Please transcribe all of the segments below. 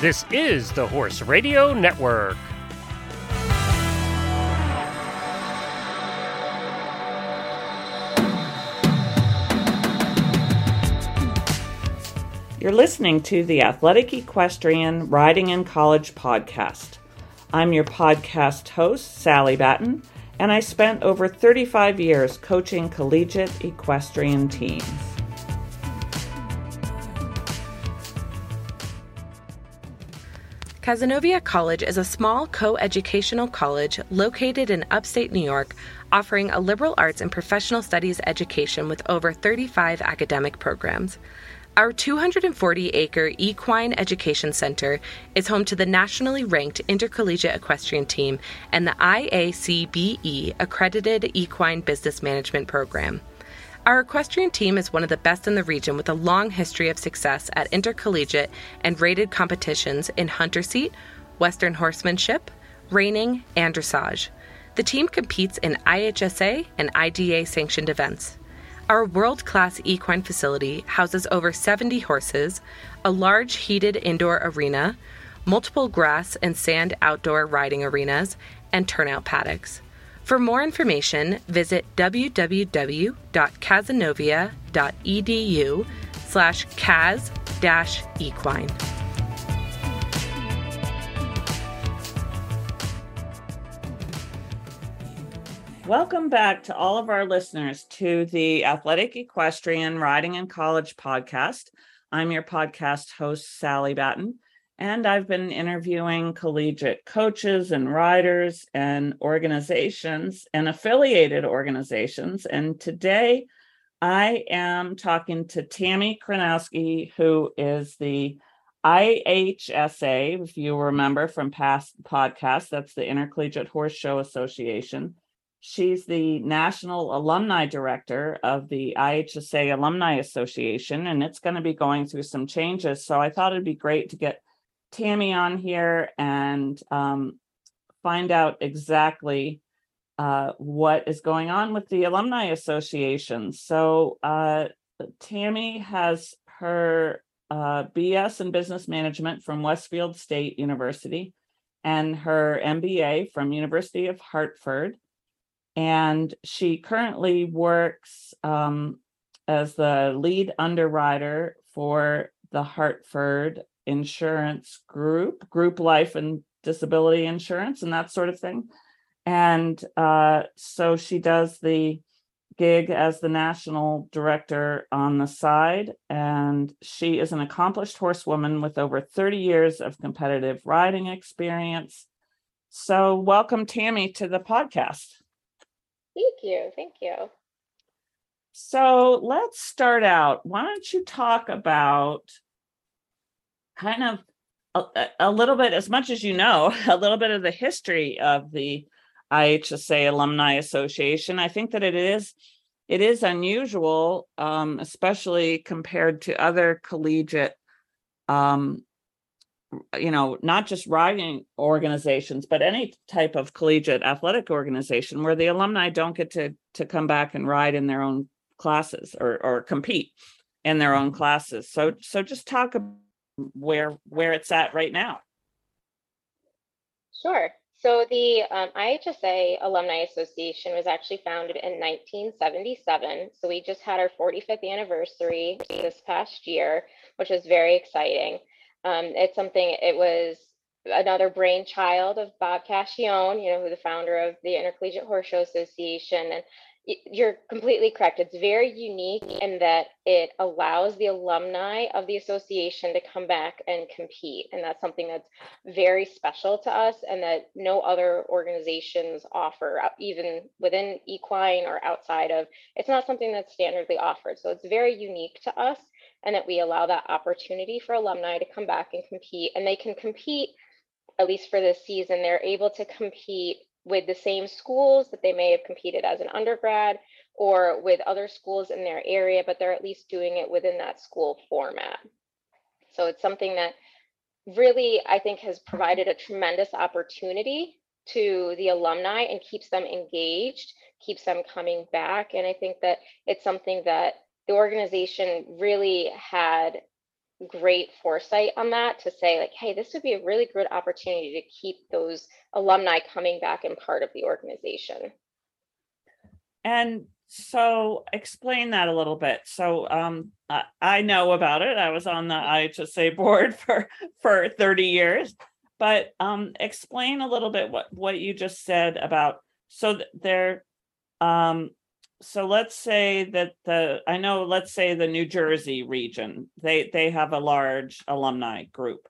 This is the Horse Radio Network. You're listening to the Athletic Equestrian Riding in College podcast. I'm your podcast host, Sally Batten, and I spent over 35 years coaching collegiate equestrian teams. Cazenovia College is a small co educational college located in upstate New York, offering a liberal arts and professional studies education with over 35 academic programs. Our 240 acre equine education center is home to the nationally ranked intercollegiate equestrian team and the IACBE accredited equine business management program. Our equestrian team is one of the best in the region with a long history of success at intercollegiate and rated competitions in hunter seat, western horsemanship, reining, and dressage. The team competes in IHSA and IDA sanctioned events. Our world class equine facility houses over 70 horses, a large heated indoor arena, multiple grass and sand outdoor riding arenas, and turnout paddocks. For more information, visit www.cazenovia.edu slash cas-equine. Welcome back to all of our listeners to the Athletic Equestrian Riding in College podcast. I'm your podcast host, Sally Batten, and I've been interviewing collegiate coaches and riders and organizations and affiliated organizations. And today I am talking to Tammy Cranouski, who is the IHSA, if you remember from past podcasts, that's the Intercollegiate Horse Show Association She's the National Alumni Director of the IHSA Alumni Association, and it's going to be going through some changes. So I thought it'd be great to get Tammy on here and um, find out exactly uh, what is going on with the Alumni Association. So uh, Tammy has her uh, BS in Business Management from Westfield State University and her MBA from University of Hartford and she currently works um, as the lead underwriter for the Hartford Insurance Group, group life and disability insurance, and that sort of thing. And uh, so she does the gig as the national director on the side. And she is an accomplished horsewoman with over 30 years of competitive riding experience. So, welcome, Tammy, to the podcast. Thank you. Thank you. So let's start out. Why don't you talk about kind of a, a, little bit, as much as you know, a little bit of the history of the IHSA Alumni Association. I think that it is it is unusual, um, especially compared to other collegiate um, you know, not just riding organizations, but any type of collegiate athletic organization where the alumni don't get to to come back and ride in their own classes or or compete in their own classes. So so just talk about where where it's at right now. Sure. So the um, IHSA Alumni Association was actually founded in 1977. So we just had our 45th anniversary this past year, which was very exciting. Um, it's something, it was another brainchild of Bob Cacchione, you know, who the founder of the Intercollegiate Horse Show Association. And you're completely correct. It's very unique in that it allows the alumni of the association to come back and compete. And that's something that's very special to us and that no other organizations offer, uh, even within equine or outside of. It's not something that's standardly offered. So it's very unique to us and that we allow that opportunity for alumni to come back and compete. And they can compete, at least for this season, they're able to compete with the same schools that they may have competed as an undergrad or with other schools in their area, but they're at least doing it within that school format. So it's something that really, I think, has provided a tremendous opportunity to the alumni and keeps them engaged, keeps them coming back. And I think that it's something that the organization really had great foresight on that to say like hey this would be a really good opportunity to keep those alumni coming back and part of the organization. And so explain that a little bit. So um I, I know about it. I was on the ihsa board for for 30 years. But um explain a little bit what what you just said about so th- there um so let's say that the i know let's say the new jersey region they they have a large alumni group.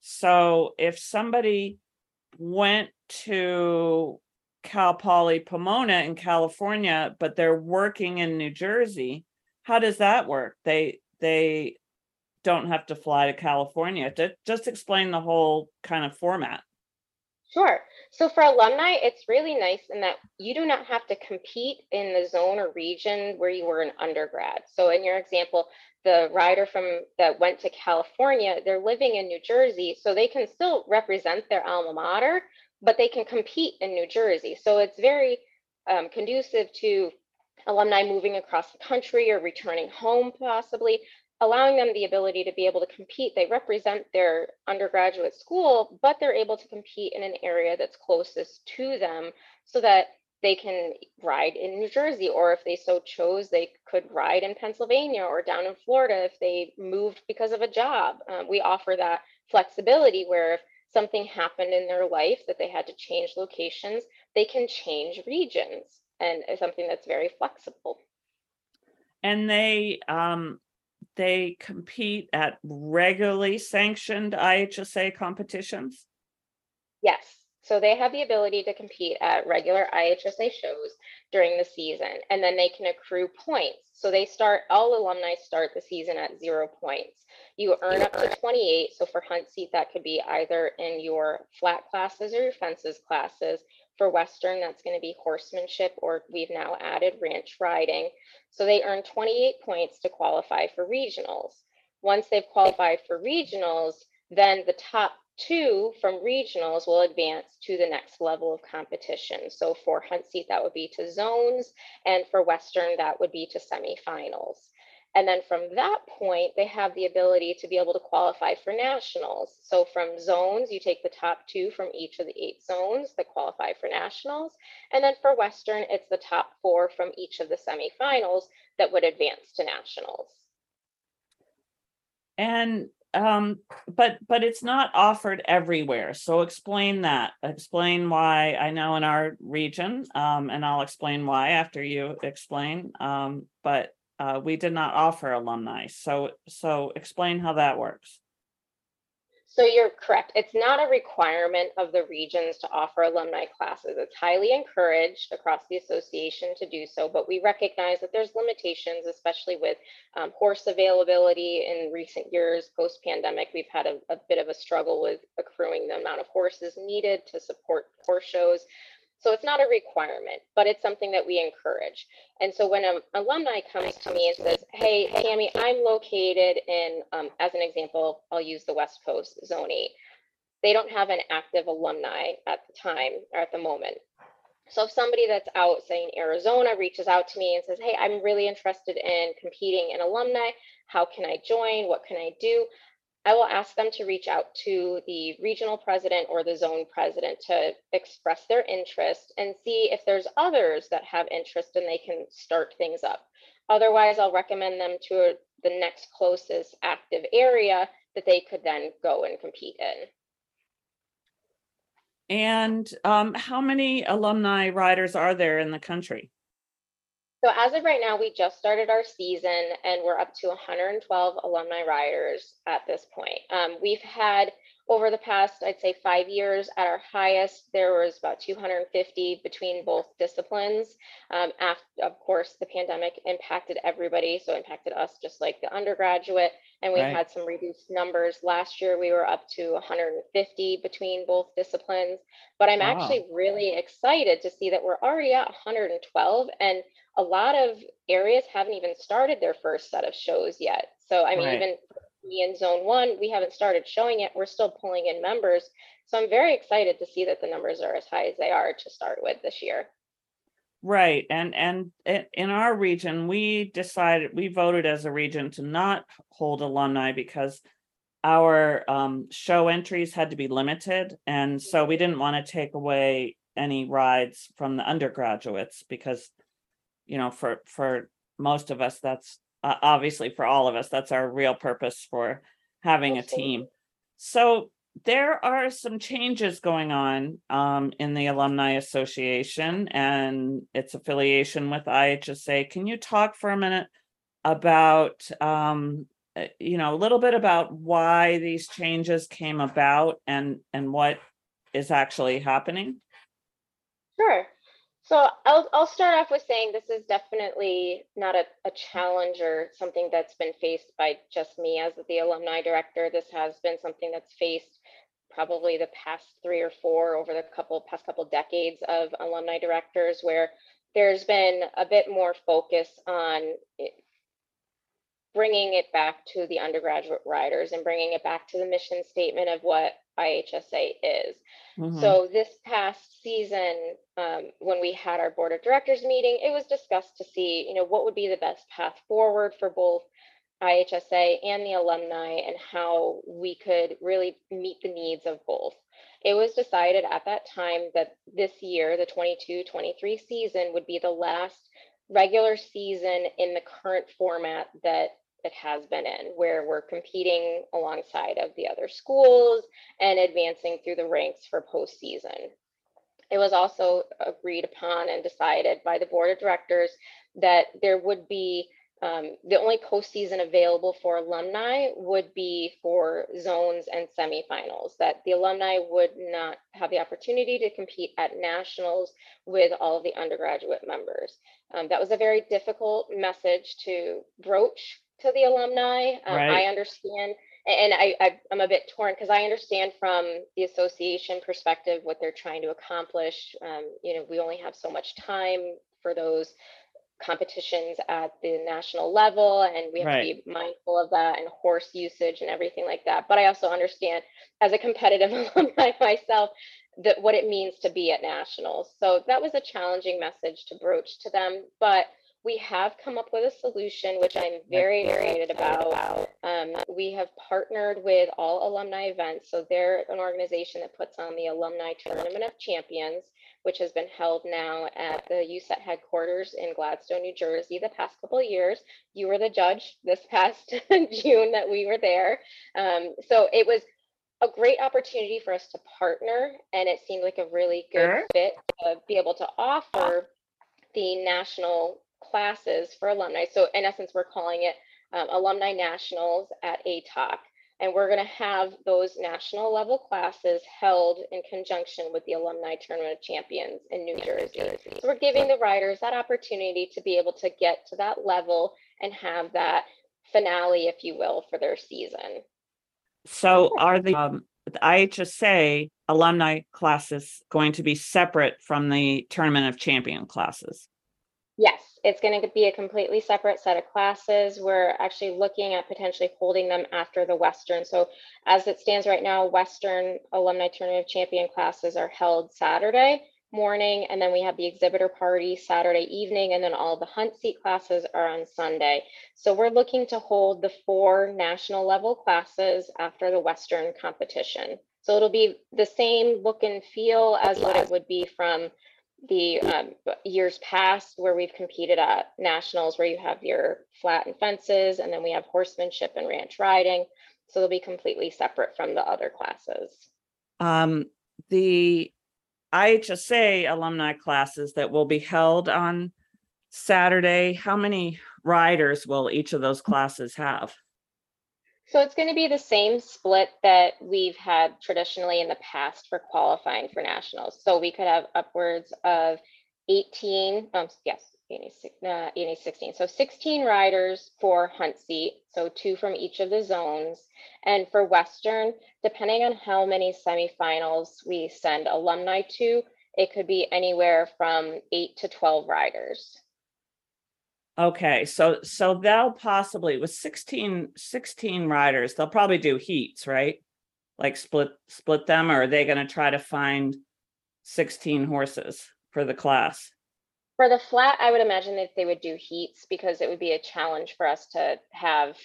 So if somebody went to cal poly pomona in california but they're working in new jersey how does that work? They they don't have to fly to california. Just explain the whole kind of format Sure. So for alumni, it's really nice in that you do not have to compete in the zone or region where you were an undergrad. So in your example, the rider from that went to California, they're living in New Jersey, so they can still represent their alma mater, but they can compete in New Jersey. So it's very um, conducive to alumni moving across the country or returning home possibly allowing them the ability to be able to compete. They represent their undergraduate school, but they're able to compete in an area that's closest to them so that they can ride in New Jersey, or if they so chose, they could ride in Pennsylvania or down in Florida if they moved because of a job. Um, we offer that flexibility where if something happened in their life that they had to change locations, they can change regions and something that's very flexible. and they um they compete at regularly sanctioned IHSA competitions. Yes. So they have the ability to compete at regular IHSA shows during the season, and then they can accrue points. So they start, all alumni start the season at zero points. You earn up to 28. So for hunt seat, that could be either in your flat classes or your fences classes. For Western, that's going to be horsemanship, or we've now added ranch riding. So they earn 28 points to qualify for regionals. Once they've qualified for regionals, then the top two from regionals will advance to the next level of competition. So for Hunt Seat, that would be to zones, and for Western, that would be to semifinals. And then from that point, they have the ability to be able to qualify for nationals. So from zones, you take the top two from each of the eight zones that qualify for nationals. And then for Western, it's the top four from each of the semifinals that would advance to nationals. And um but but it's not offered everywhere. So explain that. Explain why I know in our region um and I'll explain why after you explain um but uh we did not offer alumni. So so explain how that works. So you're correct. It's not a requirement of the regions to offer alumni classes. It's highly encouraged across the association to do so, but we recognize that there's limitations, especially with um, horse availability in recent years. Post pandemic, we've had a, a bit of a struggle with accruing the amount of horses needed to support horse shows. So it's not a requirement, but it's something that we encourage. And so when an alumni comes to me and says, Hey, Tammy, I'm located in, um, as an example, I'll use the West Coast Zone 8. They don't have an active alumni at the time or at the moment. So if somebody that's out, say in Arizona, reaches out to me and says, Hey, I'm really interested in competing in alumni, how can I join? What can I do? I will ask them to reach out to the regional president or the zone president to express their interest and see if there's others that have interest and they can start things up. Otherwise, I'll recommend them to the next closest active area that they could then go and compete in. And um how many alumni riders are there in the country? So as of right now, we just started our season and we're up to 112 alumni riders at this point. Um, we've had over the past, I'd say five years at our highest, there was about 250 between both disciplines. Um, after, of course, the pandemic impacted everybody, so impacted us just like the undergraduate, and we Right. had some reduced numbers. Last year, we were up to 150 between both disciplines, but I'm Wow. actually really excited to see that we're already at 112, and a lot of areas haven't even started their first set of shows yet. So, I mean, Right. even me in zone one, we haven't started showing it. We're still pulling in members. So I'm very excited to see that the numbers are as high as they are to start with this year. Right, and and in our region, we decided, we voted as a region to not hold alumni because our um show entries had to be limited, and so we didn't want to take away any rides from the undergraduates because you know, for for most of us, that's uh, obviously for all of us, that's our real purpose for having a team. So there are some changes going on um, in the Alumni Association and its affiliation with IHSA. Can you talk for a minute about, um, uh, you know, a little bit about why these changes came about and and what is actually happening? Sure. So I'll I'll start off with saying this is definitely not a, a challenge or something that's been faced by just me as the alumni director. This has been something that's faced probably the past three or four over the couple past couple decades of alumni directors where there's been a bit more focus on it, bringing it back to the undergraduate riders and bringing it back to the mission statement of what IHSA is. Mhm. So this past season, um, when we had our board of directors meeting, it was discussed to see, you know, what would be the best path forward for both IHSA and the alumni and how we could really meet the needs of both. It was decided at that time that this year, the 22-23 season would be the last regular season in the current format that it has been in, where we're competing alongside of the other schools and advancing through the ranks for postseason. It was also agreed upon and decided by the board of directors that there would be um, the only postseason available for alumni would be for zones and semifinals, that the alumni would not have the opportunity to compete at nationals with all of the undergraduate members. Um, that was a very difficult message to broach to the alumni. Um, I understand, and I, I I'm a bit torn because I understand from the association perspective what they're trying to accomplish. Um, you know, we only have so much time for those competitions at the national level and we have Right. to be mindful of that and horse usage and everything like that but i also understand as a competitive alumni myself that what it means to be at nationals so that was a challenging message to broach to them but we have come up with a solution which i'm very excited about um, we have partnered with all alumni events so they're an organization that puts on the alumni tournament of champions which has been held now at the USET headquarters in Gladstone, New Jersey, the past couple of years. You were the judge this past June that we were there. Um, so it was a great opportunity for us to partner, and it seemed like a really good Sure. fit to be able to offer the national classes for alumni. So in essence, we're calling it um, Alumni Nationals at ATOC. And we're going to have those national level classes held in conjunction with the Alumni Tournament of Champions in New Jersey. So we're giving the riders that opportunity to be able to get to that level and have that finale, if you will, for their season. So are the um, the IHSA alumni classes going to be separate from the Tournament of Champion classes? Yes, it's going to be a completely separate set of classes. We're actually looking at potentially holding them after the Western. So as it stands right now, Western Alumni Tournament of Champion classes are held Saturday morning, and then we have the exhibitor party Saturday evening, and then all the hunt seat classes are on Sunday. So we're looking to hold the four national level classes after the Western competition. So it'll be the same look and feel as what it would be from the um, years past where we've competed at nationals where you have your flat and fences and then we have horsemanship and ranch riding so they'll be completely separate from the other classes Um, the IHSA alumni classes that will be held on Saturday, how many riders will each of those classes have? So it's going to be the same split that we've had traditionally in the past for qualifying for nationals. So we could have upwards of 18 um yes uh, ENA 16 so 16 riders for hunt seat so two from each of the zones. And for western depending on how many semifinals we send alumni to it could be anywhere from 8 to 12 riders Okay, so so they'll possibly with 16, 16 riders, they'll probably do heats, right? Like split split them, or are they gonna try to find 16 horses for the class? for the flat i would imagine that they would do heats because it would be a challenge for us to have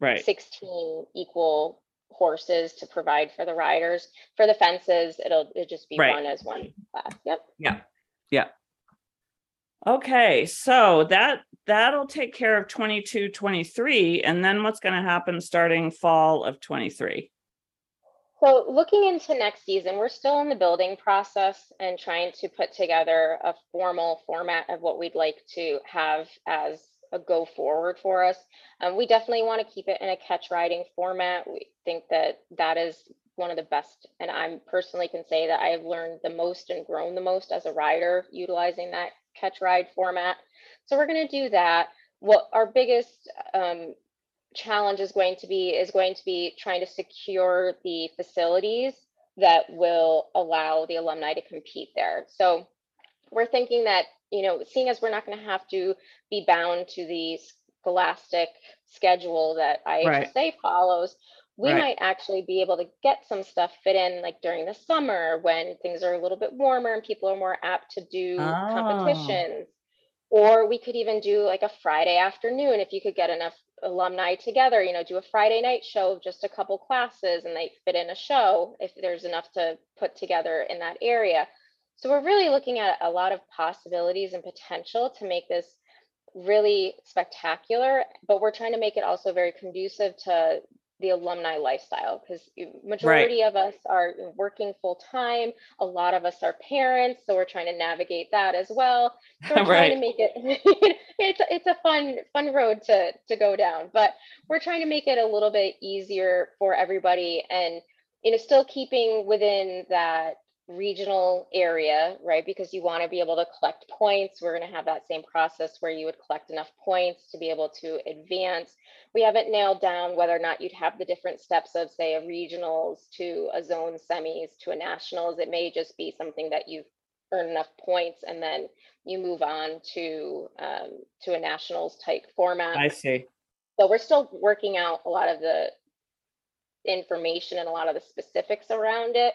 Right, 16 equal horses to provide for the riders. For the fences, it'll, it'll just be Right. run as one class. Yep. Okay, so that that'll take care of 22, 23, and then what's going to happen starting fall of 23? So looking into next season, we're still in the building process and trying to put together a formal format of what we'd like to have as a go forward for us. Um, we definitely want to keep it in a catch riding format. We think that that is one of the best, and I'm personally can say that I have learned the most and grown the most as a rider utilizing that catch ride format. So we're going to do that. What our biggest um, challenge is going to be is going to be trying to secure the facilities that will allow the alumni to compete there. So we're thinking that, you know, seeing as we're not going to have to be bound to the scholastic schedule that Right. IHSA follows, we Right. might actually be able to get some stuff fit in like during the summer when things are a little bit warmer and people are more apt to do Oh. competitions. Or we could even do like a Friday afternoon if you could get enough alumni together, you know, do a Friday night show of just a couple classes and they fit in a show if there's enough to put together in that area. So we're really looking at a lot of possibilities and potential to make this really spectacular, but we're trying to make it also very conducive to the alumni lifestyle because majority of us are working full time. A lot of us are parents, so we're trying to navigate that as well. So we're trying to make it it's it's a fun fun road to to go down, but we're trying to make it a little bit easier for everybody and you know still keeping within that regional area, right? Because you want to be able to collect points. We're going to have that same process where you would collect enough points to be able to advance. We haven't nailed down whether or not you'd have the different steps of, say, a regionals to a zone semis to a nationals. It may just be something that you've earned enough points and then you move on to um, to a nationals type format. I see. So we're still working out a lot of the information and a lot of the specifics around it.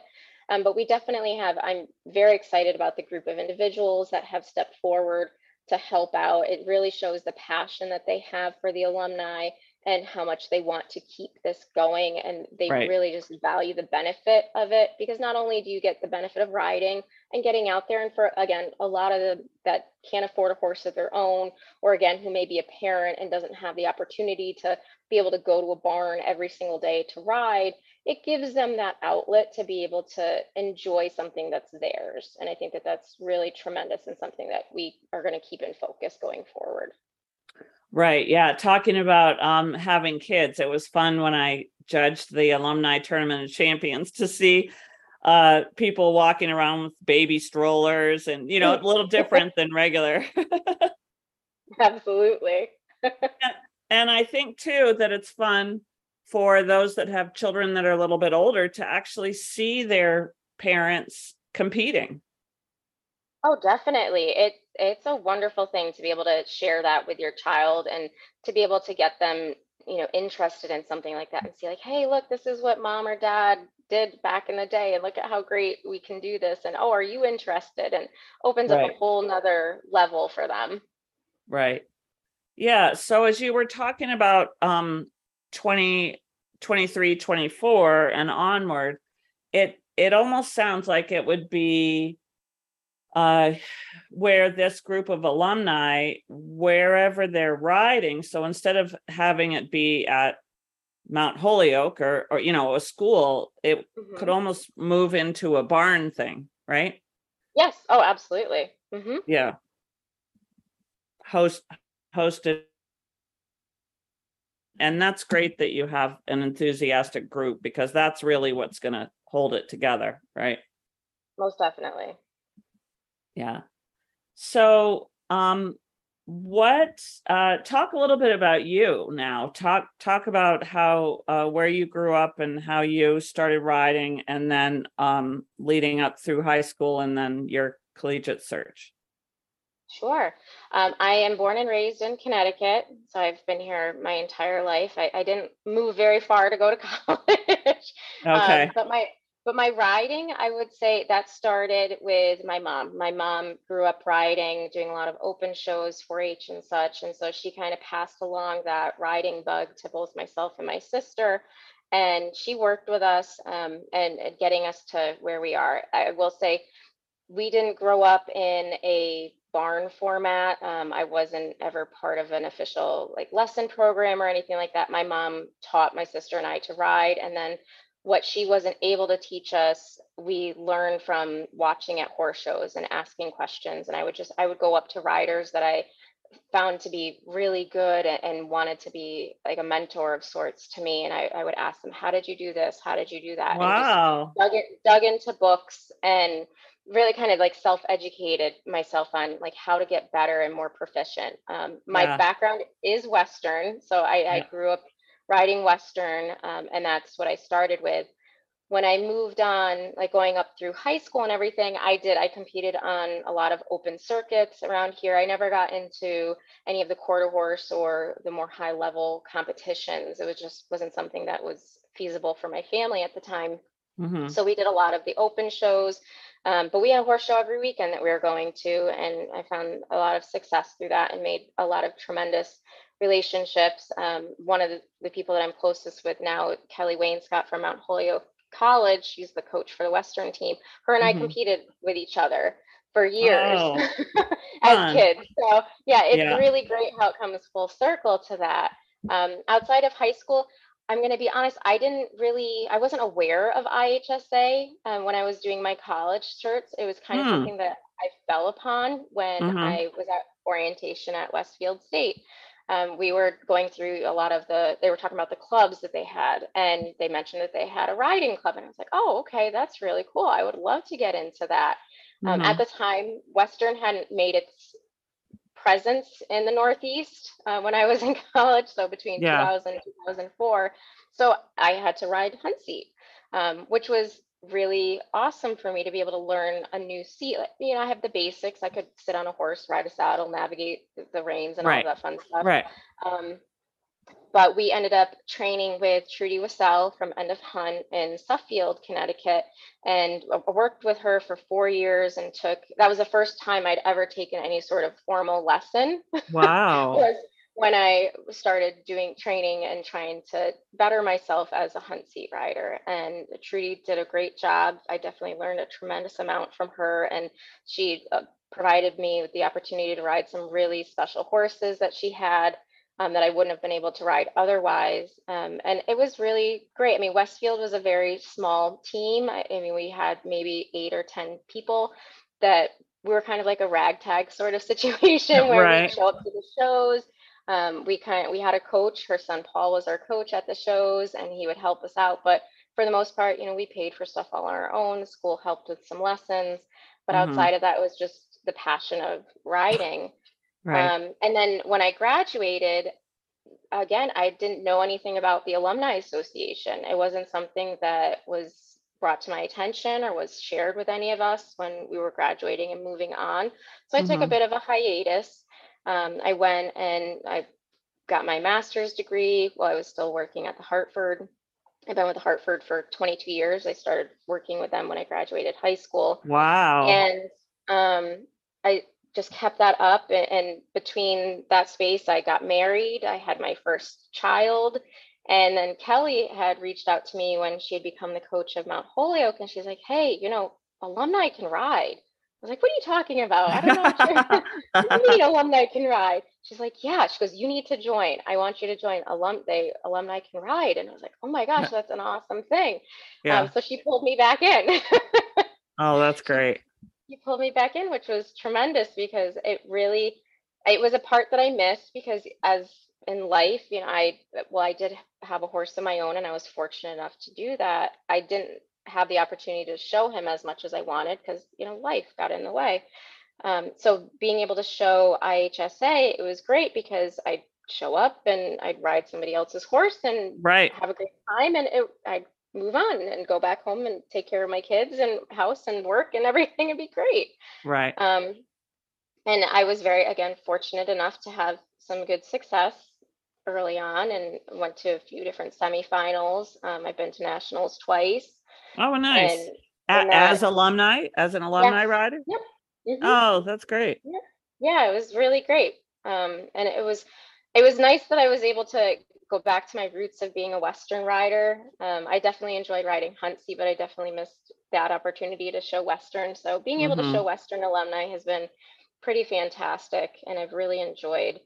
Um, but we definitely have, I'm very excited about the group of individuals that have stepped forward to help out. It really shows the passion that they have for the alumni and how much they want to keep this going. And they Right. really just value the benefit of it because not only do you get the benefit of riding and getting out there, and for again, a lot of the that can't afford a horse of their own, or again, who may be a parent and doesn't have the opportunity to be able to go to a barn every single day to ride, it gives them that outlet to be able to enjoy something that's theirs. And I think that that's really tremendous and something that we are going to keep in focus going forward. Right. Yeah. Talking about um having kids. It was fun when I judged the alumni tournament of champions to see uh people walking around with baby strollers and you know a little different than regular. Absolutely. and I think too that it's fun for those that have children that are a little bit older to actually see their parents competing. Oh, definitely. It it's a wonderful thing to be able to share that with your child and to be able to get them, you know, interested in something like that and see like, hey, look, this is what mom or dad did back in the day and look at how great we can do this and oh, are you interested? And opens up a whole nother level for them. Right. Yeah. So as you were talking about um 20, 23, 24 and onward, it it almost sounds like it would be uh where this group of alumni, wherever they're riding, so instead of having it be at Mount Holyoke or or you know, a school, it could Mhm. almost move into a barn thing, right? Yes. Oh, absolutely. hmm yeah host hosted and that's great that you have an enthusiastic group because that's really what's going to hold it together right? Most definitely. yeah. So um what uh talk a little bit about you now. Talk talk about how uh where you grew up and how you started riding and then um leading up through high school and then your collegiate search Sure. Um, I am born and raised in Connecticut, so I've been here my entire life. I, I didn't move very far to go to college. Um, okay but my but my riding, I would say that started with my mom. My mom grew up riding, doing a lot of open shows, 4 H and such. And so she kind of passed along that riding bug to both myself and my sister. And she worked with us um, and, and getting us to where we are. I will say we didn't grow up in a barn format. Um, I wasn't ever part of an official like lesson program or anything like that. My mom taught my sister and I to ride. And then what she wasn't able to teach us we learned from watching at horse shows and asking questions and i would just i would go up to riders that i found to be really good and, wanted to be like a mentor of sorts to me and I, I would ask them how did you do this how did you do that wow dug, it, dug into books and really kind of like self-educated myself on like how to get better and more proficient um, my yeah. background is western so I, yeah. I grew up riding Western, um, and that's what I started with. When I moved on, like going up through high school and everything, I did, I competed on a lot of open circuits around here. I never got into any of the quarter horse or the more high level competitions. It was just wasn't something that was feasible for my family at the time. Mm-hmm. So we did a lot of the open shows, um, but we had a horse show every weekend that we were going to, and I found a lot of success through that and made a lot of tremendous relationships. Um, one of the, the, people that I'm closest with now, Kelly Wainscott from Mount Holyoke College, she's the coach for the Western team. Her and mm-hmm. I competed with each other for years oh, as kids. So yeah, it's yeah. really great how it comes full circle to that. Um, outside of high school, I'm going to be honest, I didn't really, I wasn't aware of IHSA um, when I was doing my college certs. It was kind of hmm. something that I fell upon when mm-hmm. I was at orientation at Westfield State um, we were going through a lot of the they were talking about the clubs that they had and they mentioned that they had a riding club and i was like oh okay that's really cool i would love to get into that um, mm-hmm. at the time western hadn't made its presence in the northeast uh, when i was in college so between yeah. 2000 and 2004 so i had to ride hunt seat um, which was really awesome for me to be able to learn a new seat. You know, I have the basics. I could sit on a horse, ride a saddle, navigate the reins, and right. all that fun stuff. Right. Um, but we ended up training with Trudy Wassell from End of Hunt in Suffield, Connecticut, and worked with her for four years and took that was the first time I'd ever taken any sort of formal lesson. Wow. when I started doing training and trying to better myself as a hunt seat rider. And Trudy did a great job. I definitely learned a tremendous amount from her, and she uh, provided me with the opportunity to ride some really special horses that she had. Um, that I wouldn't have been able to ride otherwise. Um, and it was really great. I mean, Westfield was a very small team. I, I mean, we had maybe eight or 10 people that we were kind of like a ragtag sort of situation where right. we show up to the shows um, we kind of, we had a coach. Her son Paul was our coach at the shows, and he would help us out. But for the most part, you know, we paid for stuff all on our own. School helped with some lessons, but mm-hmm. outside of that, it was just the passion of riding. Right. Um, and then when I graduated, again, I didn't know anything about the Alumni Association. It wasn't something that was brought to my attention or was shared with any of us when we were graduating and moving on. So I mm-hmm. took a mm-hmm. bit of a hiatus um, I went and I got my master's degree while I was still working at the Hartford. I've been with the Hartford for 22 years. I started working with them when I graduated high school. Wow. And um, I just kept that up. And, and between that space, I got married. I had my first child. And then Kelly had reached out to me when she had become the coach of Mount Holyoke. And she's like, hey, you know, alumni can ride. I was like, what are you talking about? I don't know. What you mean alumni can ride? She's like, yeah. She goes, you need to join. I want you to join alum. They alumni can ride. And I was like, oh my gosh, that's an awesome thing. Yeah. Um, so she pulled me back in. oh, that's great. She pulled me back in, which was tremendous because it really, it was a part that I missed because as in life, you know, I, well, I did have a horse of my own and I was fortunate enough to do that. I didn't have the opportunity to show him as much as I wanted because you know life got in the way. Um, so being able to show IHSA, it was great because I'd show up and I'd ride somebody else's horse and right. have a great time, and it, I'd move on and go back home and take care of my kids and house and work and everything would be great. Right. Um, and I was very again fortunate enough to have some good success early on and went to a few different semifinals. Um, I've been to nationals twice Oh, nice. And, and that, as alumni, as an alumni yeah. rider? Yep. Mm-hmm. Oh, that's great. Yeah. yeah, it was really great. Um, and it was it was nice that I was able to go back to my roots of being a Western rider. Um, I definitely enjoyed riding hunt seat, but I definitely missed that opportunity to show Western. So being able mm-hmm. to show Western alumni has been pretty fantastic, and I've really enjoyed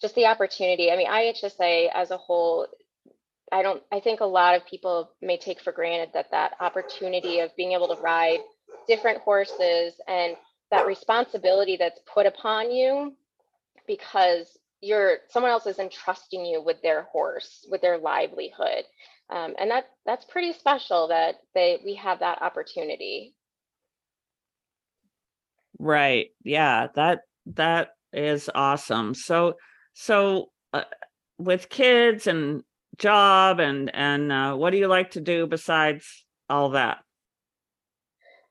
just the opportunity. I mean, IHSA as a whole, I don't. I think a lot of people may take for granted that that opportunity of being able to ride different horses and that responsibility that's put upon you because you're someone else is entrusting you with their horse with their livelihood. Um, and that that's pretty special that they we have that opportunity. Right. Yeah that that is awesome. So so uh, with kids and job and and uh, what do you like to do besides all that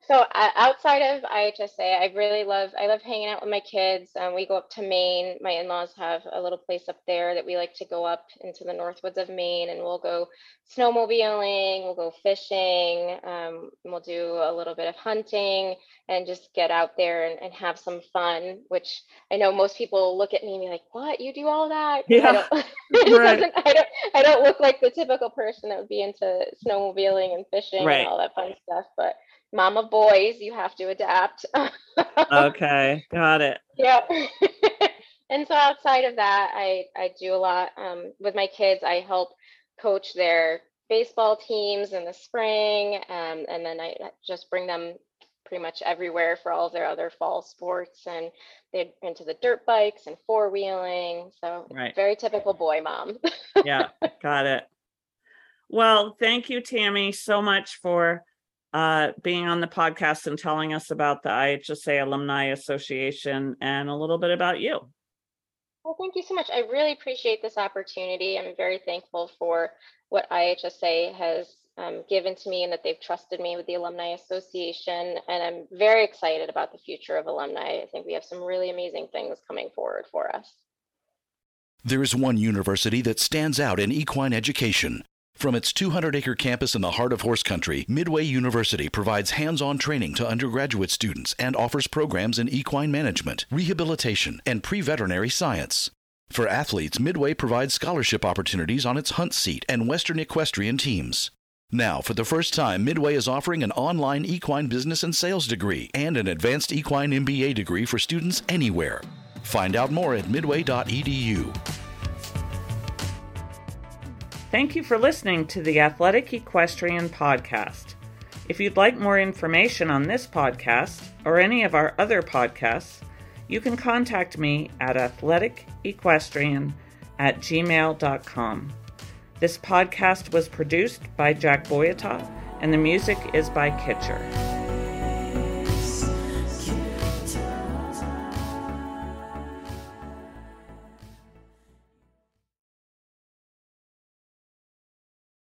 so uh, outside of IHSA, I really love I love hanging out with my kids. Um, we go up to Maine. My in-laws have a little place up there that we like to go up into the northwoods of Maine, and we'll go snowmobiling. We'll go fishing. Um, we'll do a little bit of hunting and just get out there and, and, have some fun. Which I know most people look at me and be like, "What? You do all that?" Yeah. I don't, right. I don't. I don't look like the typical person that would be into snowmobiling and fishing right. and all that fun stuff, but mom of boys, you have to adapt. okay, got it. Yeah. and so outside of that, I I do a lot um, with my kids. I help coach their baseball teams in the spring, um, and then I just bring them pretty much everywhere for all of their other fall sports and they're into the dirt bikes and four wheeling so right. very typical boy mom yeah got it well thank you tammy so much for uh, being on the podcast and telling us about the IHSA Alumni Association and a little bit about you. Well, thank you so much. I really appreciate this opportunity. I'm very thankful for what IHSA has um, given to me and that they've trusted me with the Alumni Association. And I'm very excited about the future of alumni. I think we have some really amazing things coming forward for us. There is one university that stands out in equine education. From its 200 acre campus in the heart of horse country, Midway University provides hands on training to undergraduate students and offers programs in equine management, rehabilitation, and pre veterinary science. For athletes, Midway provides scholarship opportunities on its hunt seat and Western equestrian teams. Now, for the first time, Midway is offering an online equine business and sales degree and an advanced equine MBA degree for students anywhere. Find out more at midway.edu. Thank you for listening to the Athletic Equestrian Podcast. If you'd like more information on this podcast or any of our other podcasts, you can contact me at athleticequestrian at gmail.com. This podcast was produced by Jack Boyata, and the music is by Kitcher.